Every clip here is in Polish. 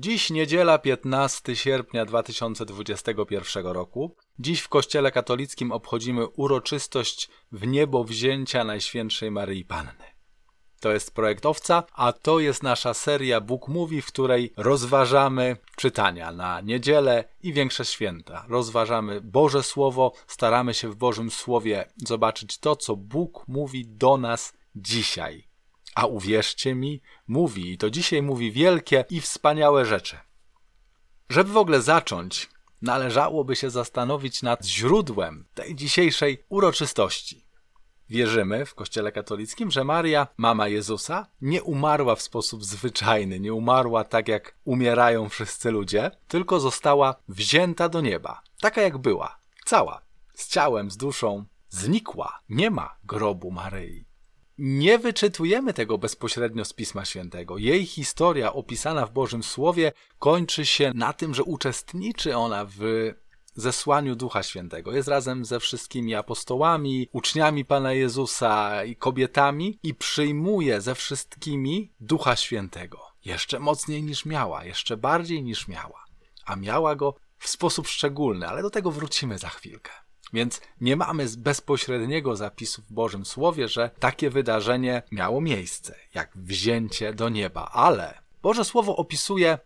Dziś niedziela 15 sierpnia 2021 roku. Dziś w Kościele Katolickim obchodzimy uroczystość w niebo wzięcia Najświętszej Maryi Panny. To jest projekt Owca, a to jest nasza seria Bóg Mówi, w której rozważamy czytania na niedzielę i większe święta. Rozważamy Boże Słowo, staramy się w Bożym Słowie zobaczyć to, co Bóg mówi do nas dzisiaj. A uwierzcie mi, mówi i to dzisiaj mówi wielkie i wspaniałe rzeczy. Żeby w ogóle zacząć, należałoby się zastanowić nad źródłem tej dzisiejszej uroczystości. Wierzymy w Kościele katolickim, że Maria, mama Jezusa, nie umarła w sposób zwyczajny, nie umarła tak jak umierają wszyscy ludzie, tylko została wzięta do nieba, taka jak była, cała, z ciałem, z duszą, znikła, nie ma grobu Maryi nie wyczytujemy tego bezpośrednio z Pisma Świętego. Jej historia opisana w Bożym Słowie kończy się na tym, że uczestniczy ona w zesłaniu Ducha Świętego. Jest razem ze wszystkimi apostołami, uczniami Pana Jezusa i kobietami i przyjmuje ze wszystkimi Ducha Świętego. Jeszcze mocniej niż miała, jeszcze bardziej niż miała. A miała go w sposób szczególny, ale do tego wrócimy za chwilkę. Więc nie mamy bezpośredniego zapisu w Bożym Słowie, że takie wydarzenie miało miejsce, jak wzięcie do nieba, ale Boże Słowo opisuje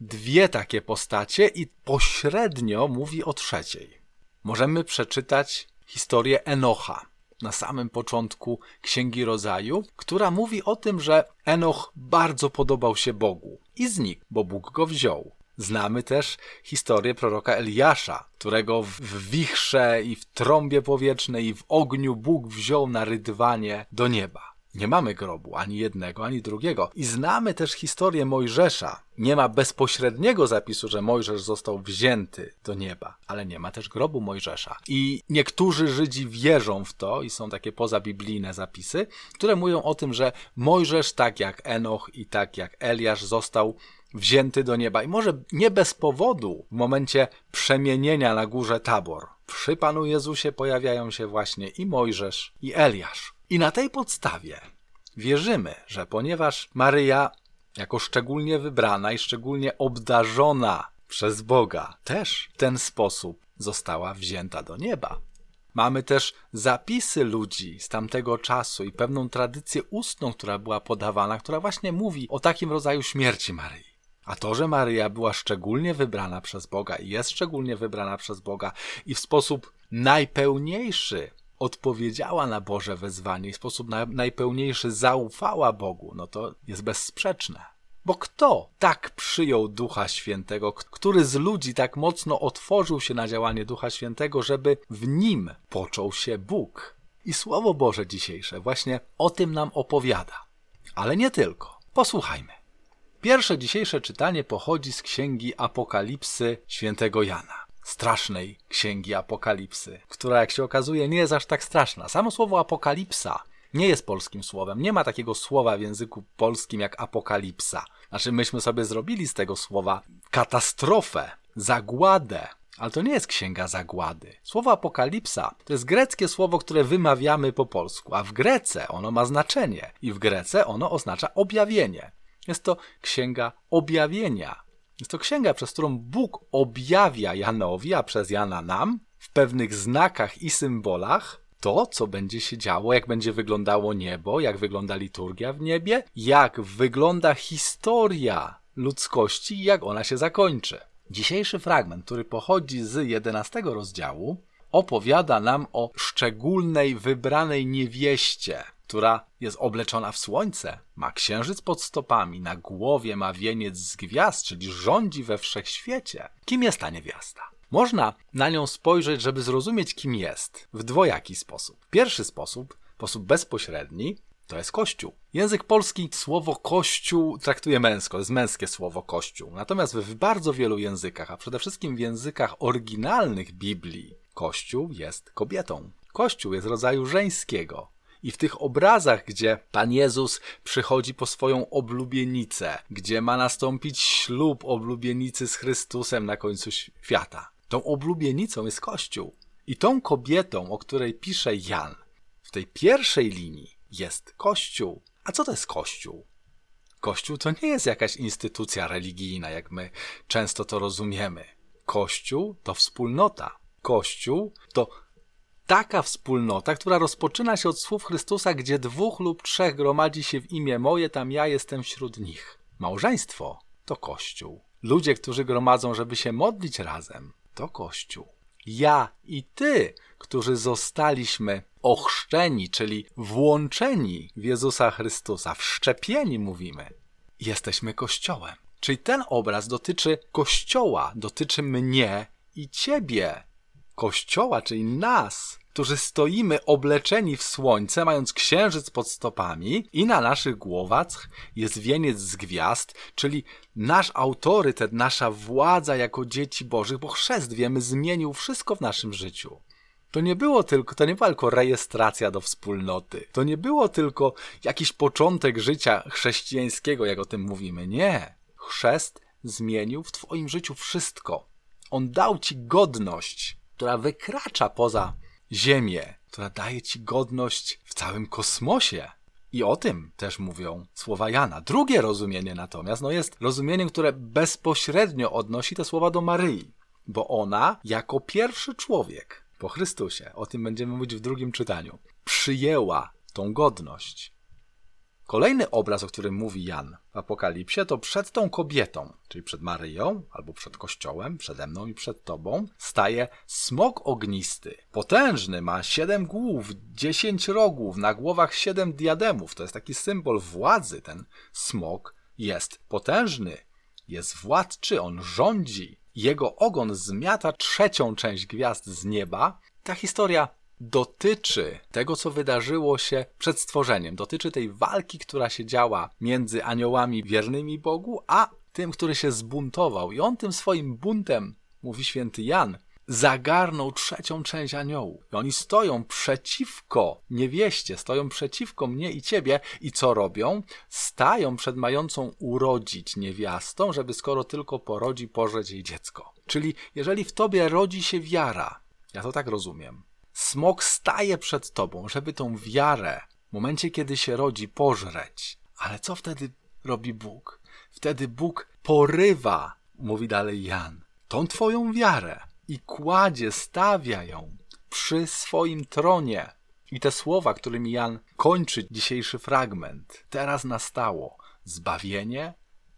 dwie takie postacie i pośrednio mówi o trzeciej. Możemy przeczytać historię Enocha na samym początku Księgi Rodzaju, która mówi o tym, że Enoch bardzo podobał się Bogu i znikł, bo Bóg go wziął. Znamy też historię proroka Eliasza, którego w wichrze i w trąbie powietrznej i w ogniu Bóg wziął na rydwanie do nieba. Nie mamy grobu ani jednego, ani drugiego. I znamy też historię Mojżesza. Nie ma bezpośredniego zapisu, że Mojżesz został wzięty do nieba, ale nie ma też grobu Mojżesza. I niektórzy Żydzi wierzą w to, i są takie pozabiblijne zapisy, które mówią o tym, że Mojżesz, tak jak Enoch i tak jak Eliasz, został wzięty do nieba. I może nie bez powodu w momencie przemienienia na górze Tabor przy Panu Jezusie pojawiają się właśnie i Mojżesz, i Eliasz. I na tej podstawie wierzymy, że ponieważ Maryja jako szczególnie wybrana i szczególnie obdarzona przez Boga też w ten sposób została wzięta do nieba. Mamy też zapisy ludzi z tamtego czasu i pewną tradycję ustną, która była podawana, która właśnie mówi o takim rodzaju śmierci Maryi. A to, że Maryja była szczególnie wybrana przez Boga i jest szczególnie wybrana przez Boga i w sposób najpełniejszy odpowiedziała na Boże wezwanie i w sposób na, najpełniejszy zaufała Bogu, no to jest bezsprzeczne. Bo kto tak przyjął Ducha Świętego, który z ludzi tak mocno otworzył się na działanie Ducha Świętego, żeby w nim począł się Bóg? I Słowo Boże dzisiejsze właśnie o tym nam opowiada. Ale nie tylko. Posłuchajmy. Pierwsze dzisiejsze czytanie pochodzi z księgi Apokalipsy świętego Jana. Strasznej księgi Apokalipsy, która jak się okazuje nie jest aż tak straszna. Samo słowo apokalipsa nie jest polskim słowem. Nie ma takiego słowa w języku polskim jak apokalipsa. Znaczy, myśmy sobie zrobili z tego słowa katastrofę, zagładę, ale to nie jest księga zagłady. Słowo apokalipsa to jest greckie słowo, które wymawiamy po polsku, a w Grece ono ma znaczenie i w Grece ono oznacza objawienie. Jest to księga objawienia. Jest to księga, przez którą Bóg objawia Janowi, a przez Jana nam, w pewnych znakach i symbolach, to, co będzie się działo, jak będzie wyglądało niebo, jak wygląda liturgia w niebie, jak wygląda historia ludzkości i jak ona się zakończy. Dzisiejszy fragment, który pochodzi z 11 rozdziału, opowiada nam o szczególnej, wybranej niewieście, która jest obleczona w słońce, ma księżyc pod stopami, na głowie ma wieniec z gwiazd, czyli rządzi we wszechświecie. Kim jest ta niewiasta? Można na nią spojrzeć, żeby zrozumieć, kim jest, w dwojaki sposób. Pierwszy sposób, sposób bezpośredni, to jest Kościół. Język polski słowo Kościół traktuje męsko, jest męskie słowo Kościół. Natomiast w bardzo wielu językach, a przede wszystkim w językach oryginalnych Biblii, Kościół jest kobietą. Kościół jest rodzaju żeńskiego. I w tych obrazach, gdzie Pan Jezus przychodzi po swoją oblubienicę, gdzie ma nastąpić ślub oblubienicy z Chrystusem na końcu świata, tą oblubienicą jest Kościół. I tą kobietą, o której pisze Jan, w tej pierwszej linii jest Kościół. A co to jest Kościół? Kościół to nie jest jakaś instytucja religijna, jak my często to rozumiemy. Kościół to wspólnota. Kościół to taka wspólnota, która rozpoczyna się od słów Chrystusa, gdzie dwóch lub trzech gromadzi się w imię moje, tam ja jestem wśród nich. Małżeństwo to Kościół. Ludzie, którzy gromadzą, żeby się modlić razem, to Kościół. Ja i ty, którzy zostaliśmy ochrzczeni, czyli włączeni w Jezusa Chrystusa, wszczepieni mówimy, jesteśmy Kościołem. Czyli ten obraz dotyczy Kościoła, dotyczy mnie i ciebie. Kościoła, czyli nas, którzy stoimy obleczeni w słońce, mając księżyc pod stopami i na naszych głowach jest wieniec z gwiazd, czyli nasz autorytet, nasza władza jako dzieci bożych, bo chrzest, wiemy, zmienił wszystko w naszym życiu. To nie było tylko, to nie była tylko rejestracja do wspólnoty. To nie było tylko jakiś początek życia chrześcijańskiego, jak o tym mówimy. Nie. Chrzest zmienił w Twoim życiu wszystko. On dał Ci godność, która wykracza poza Ziemię, która daje Ci godność w całym kosmosie. I o tym też mówią słowa Jana. Drugie rozumienie natomiast no jest rozumieniem, które bezpośrednio odnosi te słowa do Maryi, bo ona jako pierwszy człowiek po Chrystusie, o tym będziemy mówić w drugim czytaniu, przyjęła tą godność. Kolejny obraz, o którym mówi Jan w Apokalipsie, to przed tą kobietą, czyli przed Maryją, albo przed Kościołem, przede mną i przed Tobą, staje smok ognisty. Potężny, ma siedem głów, dziesięć rogów, na głowach siedem diademów. To jest taki symbol władzy. Ten smok jest potężny, jest władczy, on rządzi. Jego ogon zmiata trzecią część gwiazd z nieba. Ta historia dotyczy tego, co wydarzyło się przed stworzeniem. Dotyczy tej walki, która się działa między aniołami wiernymi Bogu, a tym, który się zbuntował. I on tym swoim buntem, mówi święty Jan, zagarnął trzecią część aniołów. I oni stoją przeciwko niewieście, stoją przeciwko mnie i ciebie. I co robią? Stają przed mającą urodzić niewiastą, żeby skoro tylko porodzi, pożreć jej dziecko. Czyli jeżeli w tobie rodzi się wiara, ja to tak rozumiem, Smok staje przed tobą, żeby tą wiarę w momencie, kiedy się rodzi, pożreć. Ale co wtedy robi Bóg? Wtedy Bóg porywa, mówi dalej Jan, tą twoją wiarę i kładzie, stawia ją przy swoim tronie. I te słowa, którymi Jan kończy dzisiejszy fragment, teraz nastało zbawienie,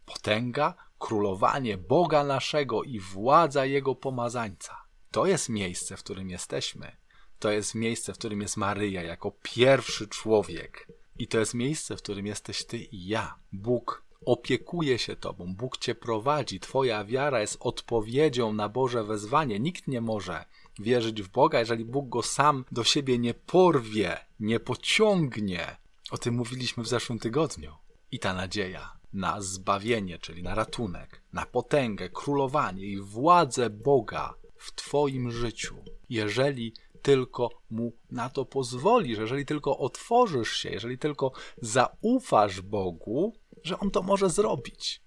potęga, królowanie Boga naszego i władza Jego pomazańca. To jest miejsce, w którym jesteśmy to jest miejsce, w którym jest Maryja jako pierwszy człowiek. I to jest miejsce, w którym jesteś ty i ja. Bóg opiekuje się tobą, Bóg cię prowadzi. Twoja wiara jest odpowiedzią na Boże wezwanie. Nikt nie może wierzyć w Boga, jeżeli Bóg go sam do siebie nie porwie, nie pociągnie. O tym mówiliśmy w zeszłym tygodniu. I ta nadzieja na zbawienie, czyli na ratunek, na potęgę, królowanie i władzę Boga w Twoim życiu, jeżeli tylko mu na to pozwolisz, jeżeli tylko otworzysz się, jeżeli tylko zaufasz Bogu, że on to może zrobić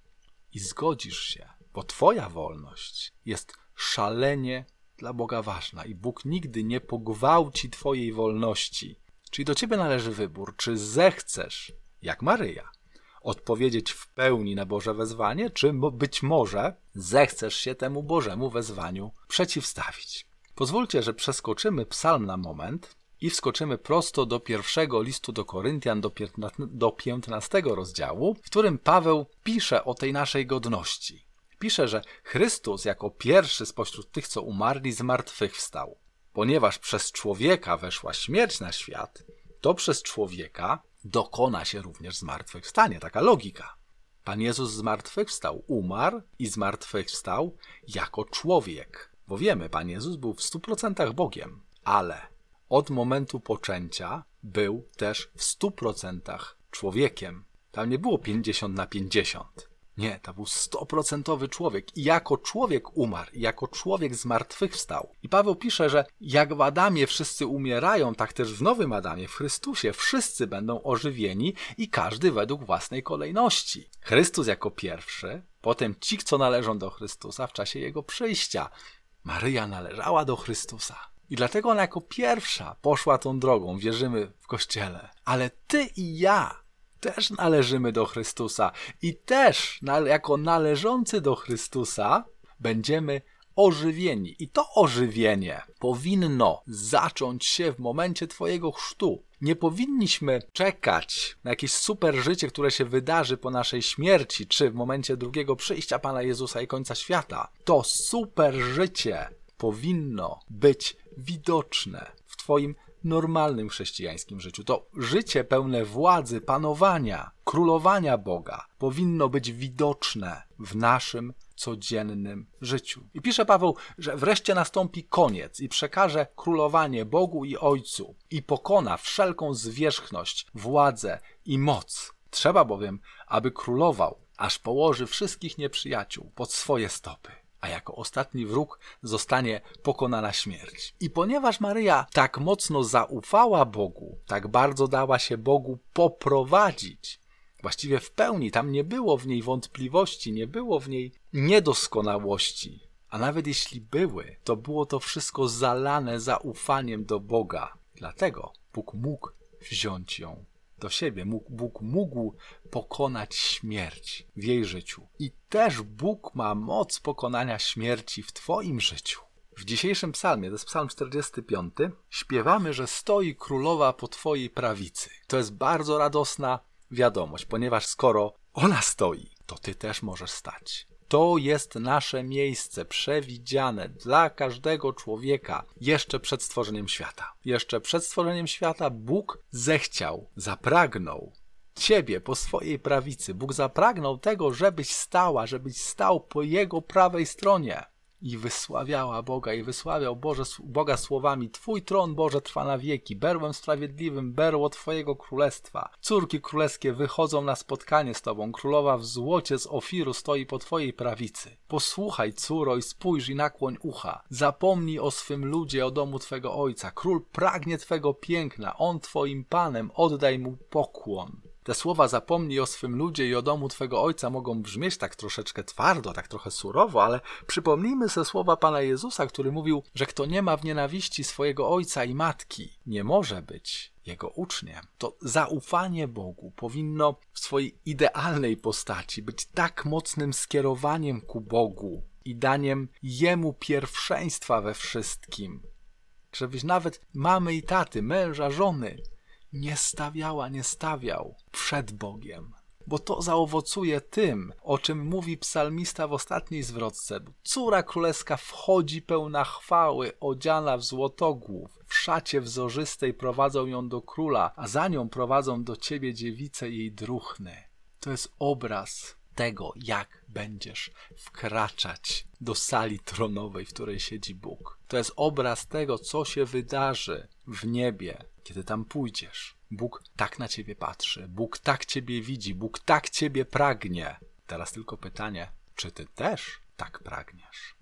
i zgodzisz się, bo Twoja wolność jest szalenie dla Boga ważna i Bóg nigdy nie pogwałci Twojej wolności. Czyli do Ciebie należy wybór, czy zechcesz, jak Maryja, odpowiedzieć w pełni na Boże wezwanie, czy być może zechcesz się temu Bożemu wezwaniu przeciwstawić. Pozwólcie, że przeskoczymy psalm na moment i wskoczymy prosto do pierwszego listu do Koryntian, do 15 rozdziału, w którym Paweł pisze o tej naszej godności. Pisze, że Chrystus jako pierwszy spośród tych, co umarli, zmartwychwstał. Ponieważ przez człowieka weszła śmierć na świat, to przez człowieka dokona się również zmartwychwstanie. Taka logika. Pan Jezus zmartwychwstał, umarł i zmartwychwstał jako człowiek. Bo wiemy, Pan Jezus był w stu procentach Bogiem, ale od momentu poczęcia był też w stu procentach człowiekiem. Tam nie było 50 na 50. Nie, to był stoprocentowy człowiek i jako człowiek umarł, jako człowiek zmartwychwstał. I Paweł pisze, że jak w Adamie wszyscy umierają, tak też w nowym Adamie, w Chrystusie, wszyscy będą ożywieni i każdy według własnej kolejności. Chrystus jako pierwszy, potem ci, co należą do Chrystusa w czasie Jego przyjścia. Maryja należała do Chrystusa. I dlatego ona jako pierwsza poszła tą drogą, wierzymy w Kościele. Ale ty i ja też należymy do Chrystusa i też jako należący do Chrystusa będziemy ożywieni. I to ożywienie powinno zacząć się w momencie Twojego chrztu. Nie powinniśmy czekać na jakieś super życie, które się wydarzy po naszej śmierci, czy w momencie drugiego przyjścia Pana Jezusa i końca świata. To super życie powinno być widoczne w Twoim normalnym chrześcijańskim życiu. To życie pełne władzy, panowania, królowania Boga powinno być widoczne w naszym codziennym życiu. I pisze Paweł, że wreszcie nastąpi koniec i przekaże królowanie Bogu i Ojcu i pokona wszelką zwierzchność, władzę i moc. Trzeba bowiem, aby królował, aż położy wszystkich nieprzyjaciół pod swoje stopy a jako ostatni wróg zostanie pokonana śmierć. I ponieważ Maryja tak mocno zaufała Bogu, tak bardzo dała się Bogu poprowadzić, właściwie w pełni, tam nie było w niej wątpliwości, nie było w niej niedoskonałości, a nawet jeśli były, to było to wszystko zalane zaufaniem do Boga. Dlatego Bóg mógł wziąć ją do siebie. Bóg mógł pokonać śmierć w jej życiu. I też Bóg ma moc pokonania śmierci w Twoim życiu. W dzisiejszym psalmie, to jest psalm 45, śpiewamy, że stoi królowa po Twojej prawicy. To jest bardzo radosna wiadomość, ponieważ skoro ona stoi, to Ty też możesz stać. To jest nasze miejsce przewidziane dla każdego człowieka jeszcze przed stworzeniem świata. Jeszcze przed stworzeniem świata Bóg zechciał, zapragnął Ciebie po swojej prawicy. Bóg zapragnął tego, żebyś stała, żebyś stał po Jego prawej stronie i wysławiała Boga i wysławiał Boże, Boga słowami Twój tron Boże trwa na wieki, berłem sprawiedliwym, berło Twojego królestwa. Córki królewskie wychodzą na spotkanie z Tobą, królowa w złocie z ofiru stoi po Twojej prawicy. Posłuchaj, córo, i spójrz i nakłoń ucha. Zapomnij o swym ludzie, o domu Twego ojca. Król pragnie Twego piękna, on Twoim panem, oddaj mu pokłon. Te słowa zapomnij o swym ludzie i o domu Twego Ojca mogą brzmieć tak troszeczkę twardo, tak trochę surowo, ale przypomnijmy sobie słowa Pana Jezusa, który mówił, że kto nie ma w nienawiści swojego ojca i matki, nie może być jego uczniem. To zaufanie Bogu powinno w swojej idealnej postaci być tak mocnym skierowaniem ku Bogu i daniem Jemu pierwszeństwa we wszystkim, żebyś nawet mamy i taty, męża, żony nie stawiała, nie stawiał przed Bogiem. Bo to zaowocuje tym, o czym mówi psalmista w ostatniej zwrotce. Córa królewska wchodzi pełna chwały, odziana w złotogłów. W szacie wzorzystej prowadzą ją do króla, a za nią prowadzą do ciebie dziewice jej druchny. To jest obraz tego, jak będziesz wkraczać do sali tronowej, w której siedzi Bóg. To jest obraz tego, co się wydarzy w niebie, kiedy tam pójdziesz. Bóg tak na ciebie patrzy, Bóg tak ciebie widzi, Bóg tak ciebie pragnie. Teraz tylko pytanie, czy ty też tak pragniesz?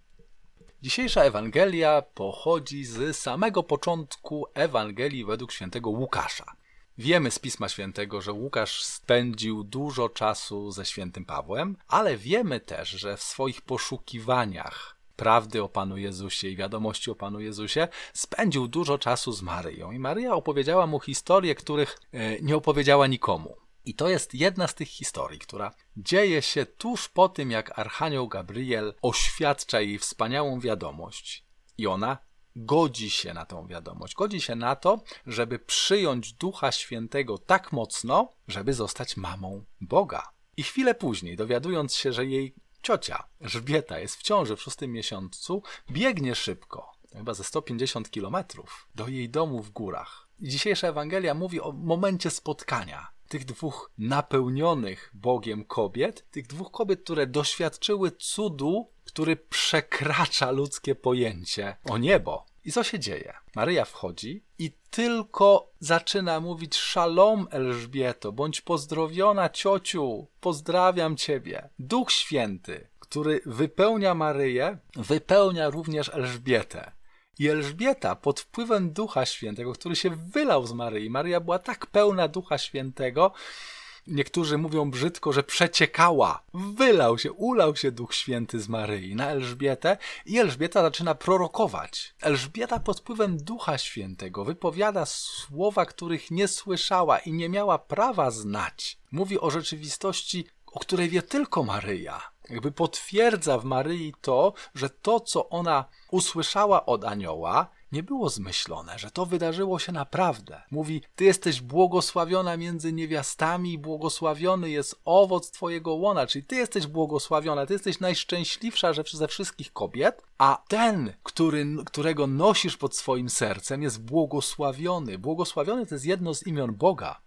Dzisiejsza Ewangelia pochodzi z samego początku Ewangelii według świętego Łukasza. Wiemy z Pisma Świętego, że Łukasz spędził dużo czasu ze świętym Pawłem, ale wiemy też, że w swoich poszukiwaniach prawdy o Panu Jezusie i wiadomości o Panu Jezusie, spędził dużo czasu z Maryją. I Maryja opowiedziała mu historie, których e, nie opowiedziała nikomu. I to jest jedna z tych historii, która dzieje się tuż po tym, jak Archanioł Gabriel oświadcza jej wspaniałą wiadomość. I ona godzi się na tą wiadomość. Godzi się na to, żeby przyjąć Ducha Świętego tak mocno, żeby zostać mamą Boga. I chwilę później, dowiadując się, że jej ciocia Elżbieta jest w ciąży w szóstym miesiącu, biegnie szybko, chyba ze 150 kilometrów, do jej domu w górach. Dzisiejsza Ewangelia mówi o momencie spotkania tych dwóch napełnionych Bogiem kobiet, tych dwóch kobiet, które doświadczyły cudu, który przekracza ludzkie pojęcie o niebo. I co się dzieje? Maryja wchodzi i tylko zaczyna mówić szalom Elżbieto, bądź pozdrowiona ciociu, pozdrawiam ciebie. Duch Święty, który wypełnia Maryję, wypełnia również Elżbietę. I Elżbieta pod wpływem Ducha Świętego, który się wylał z Maryi, Maryja była tak pełna Ducha Świętego, niektórzy mówią brzydko, że przeciekała. Wylał się, ulał się Duch Święty z Maryi na Elżbietę i Elżbieta zaczyna prorokować. Elżbieta pod wpływem Ducha Świętego wypowiada słowa, których nie słyszała i nie miała prawa znać. Mówi o rzeczywistości, o której wie tylko Maryja. Jakby potwierdza w Maryi to, że to, co ona usłyszała od anioła, nie było zmyślone, że to wydarzyło się naprawdę. Mówi: Ty jesteś błogosławiona między niewiastami, i błogosławiony jest owoc Twojego łona, czyli Ty jesteś błogosławiona, Ty jesteś najszczęśliwsza ze wszystkich kobiet, a ten, który, którego nosisz pod swoim sercem, jest błogosławiony. Błogosławiony to jest jedno z imion Boga.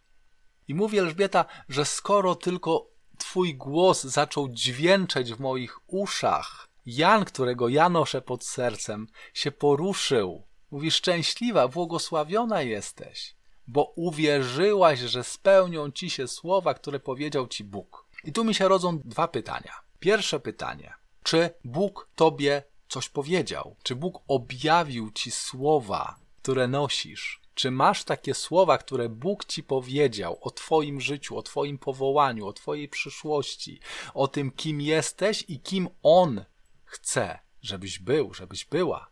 I mówi Elżbieta, że skoro tylko Twój głos zaczął dźwięczeć w moich uszach, Jan, którego ja noszę pod sercem, się poruszył Mówi, szczęśliwa, błogosławiona jesteś, bo uwierzyłaś, że spełnią ci się słowa, które powiedział ci Bóg. I tu mi się rodzą dwa pytania. Pierwsze pytanie: czy Bóg tobie coś powiedział? Czy Bóg objawił ci słowa, które nosisz? Czy masz takie słowa, które Bóg ci powiedział o Twoim życiu, o Twoim powołaniu, o Twojej przyszłości, o tym, kim jesteś i kim On chce, żebyś był, żebyś była?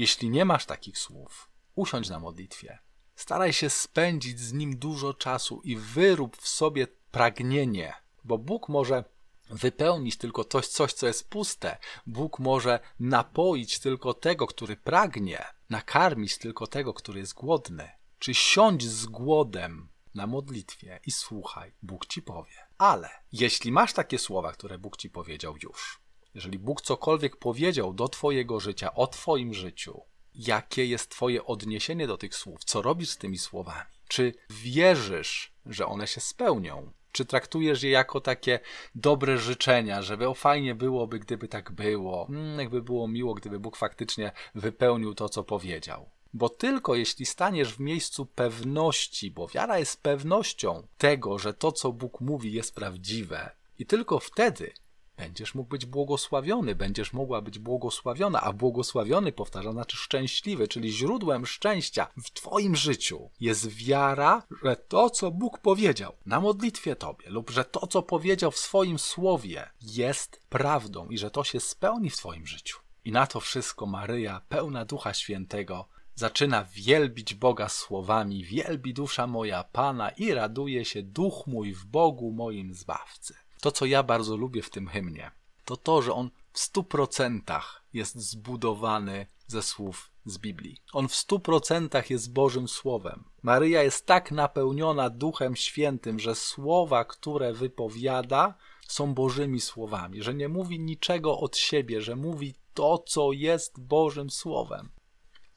Jeśli nie masz takich słów, usiądź na modlitwie. Staraj się spędzić z nim dużo czasu i wyrób w sobie pragnienie, bo Bóg może wypełnić tylko coś, coś, co jest puste. Bóg może napoić tylko tego, który pragnie, nakarmić tylko tego, który jest głodny. Czy siądź z głodem na modlitwie i słuchaj, Bóg ci powie. Ale jeśli masz takie słowa, które Bóg ci powiedział już, jeżeli Bóg cokolwiek powiedział do Twojego życia, o Twoim życiu, jakie jest Twoje odniesienie do tych słów? Co robisz z tymi słowami? Czy wierzysz, że one się spełnią? Czy traktujesz je jako takie dobre życzenia, żeby o fajnie byłoby, gdyby tak było, mm, jakby było miło, gdyby Bóg faktycznie wypełnił to, co powiedział? Bo tylko jeśli staniesz w miejscu pewności, bo wiara jest pewnością tego, że to, co Bóg mówi, jest prawdziwe, i tylko wtedy będziesz mógł być błogosławiony, będziesz mogła być błogosławiona, a błogosławiony, powtarza, znaczy szczęśliwy, czyli źródłem szczęścia w Twoim życiu jest wiara, że to, co Bóg powiedział na modlitwie Tobie, lub że to, co powiedział w swoim słowie, jest prawdą i że to się spełni w Twoim życiu. I na to wszystko Maryja, pełna Ducha Świętego, zaczyna wielbić Boga słowami: Wielbi dusza moja Pana i raduje się duch mój w Bogu moim Zbawcy. To, co ja bardzo lubię w tym hymnie, to to, że on w stu procentach jest zbudowany ze słów z Biblii. On w stu procentach jest Bożym Słowem. Maryja jest tak napełniona Duchem Świętym, że słowa, które wypowiada, są Bożymi słowami, że nie mówi niczego od siebie, że mówi to, co jest Bożym Słowem.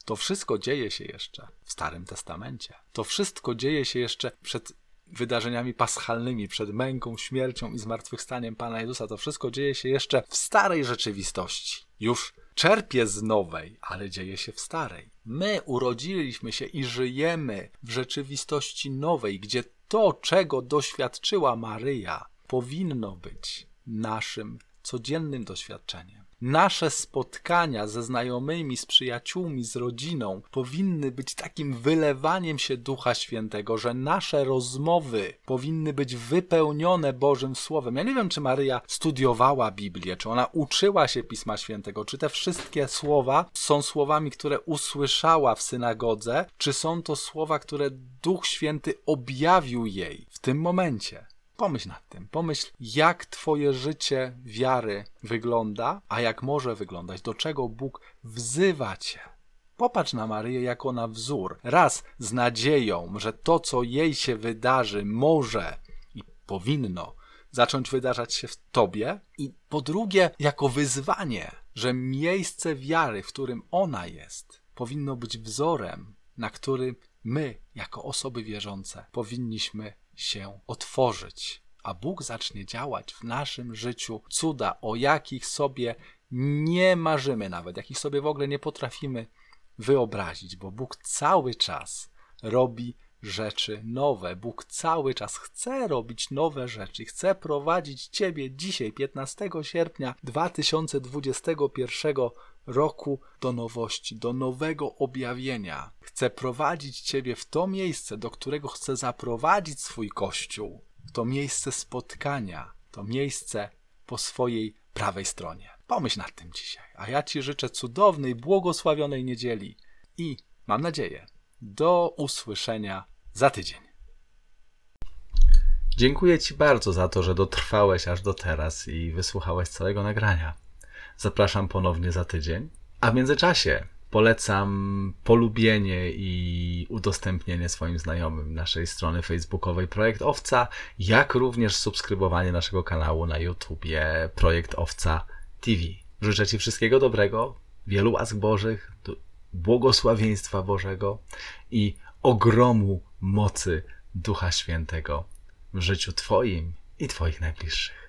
To wszystko dzieje się jeszcze w Starym Testamencie. To wszystko dzieje się jeszcze przed wydarzeniami paschalnymi, przed męką, śmiercią i zmartwychwstaniem Pana Jezusa. To wszystko dzieje się jeszcze w starej rzeczywistości. Już czerpie z nowej, ale dzieje się w starej. My urodziliśmy się i żyjemy w rzeczywistości nowej, gdzie to, czego doświadczyła Maryja, powinno być naszym codziennym doświadczeniem. Nasze spotkania ze znajomymi, z przyjaciółmi, z rodziną powinny być takim wylewaniem się Ducha Świętego, że nasze rozmowy powinny być wypełnione Bożym Słowem. Ja nie wiem, czy Maryja studiowała Biblię, czy ona uczyła się Pisma Świętego, czy te wszystkie słowa są słowami, które usłyszała w synagodze, czy są to słowa, które Duch Święty objawił jej w tym momencie. Pomyśl nad tym. Pomyśl, jak Twoje życie wiary wygląda, a jak może wyglądać, do czego Bóg wzywa Cię. Popatrz na Maryję jako na wzór. Raz z nadzieją, że to, co jej się wydarzy, może i powinno zacząć wydarzać się w Tobie, i po drugie, jako wyzwanie, że miejsce wiary, w którym ona jest, powinno być wzorem, na który my, jako osoby wierzące, powinniśmy się otworzyć, a Bóg zacznie działać w naszym życiu cuda, o jakich sobie nie marzymy nawet, jakich sobie w ogóle nie potrafimy wyobrazić, bo Bóg cały czas robi rzeczy nowe. Bóg cały czas chce robić nowe rzeczy, chce prowadzić Ciebie dzisiaj, 15 sierpnia 2021 roku do nowości, do nowego objawienia. Chce prowadzić Ciebie w to miejsce, do którego chce zaprowadzić swój Kościół. to miejsce spotkania, to miejsce po swojej prawej stronie. Pomyśl nad tym dzisiaj. A ja Ci życzę cudownej, błogosławionej niedzieli i mam nadzieję, do usłyszenia za tydzień. Dziękuję Ci bardzo za to, że dotrwałeś aż do teraz i wysłuchałeś całego nagrania. Zapraszam ponownie za tydzień. A w międzyczasie polecam polubienie i udostępnienie swoim znajomym naszej strony facebookowej Projekt Owca, jak również subskrybowanie naszego kanału na YouTubie Projekt Owca TV. Życzę Ci wszystkiego dobrego, wielu łask Bożych, błogosławieństwa Bożego i ogromu mocy Ducha Świętego w życiu Twoim i Twoich najbliższych.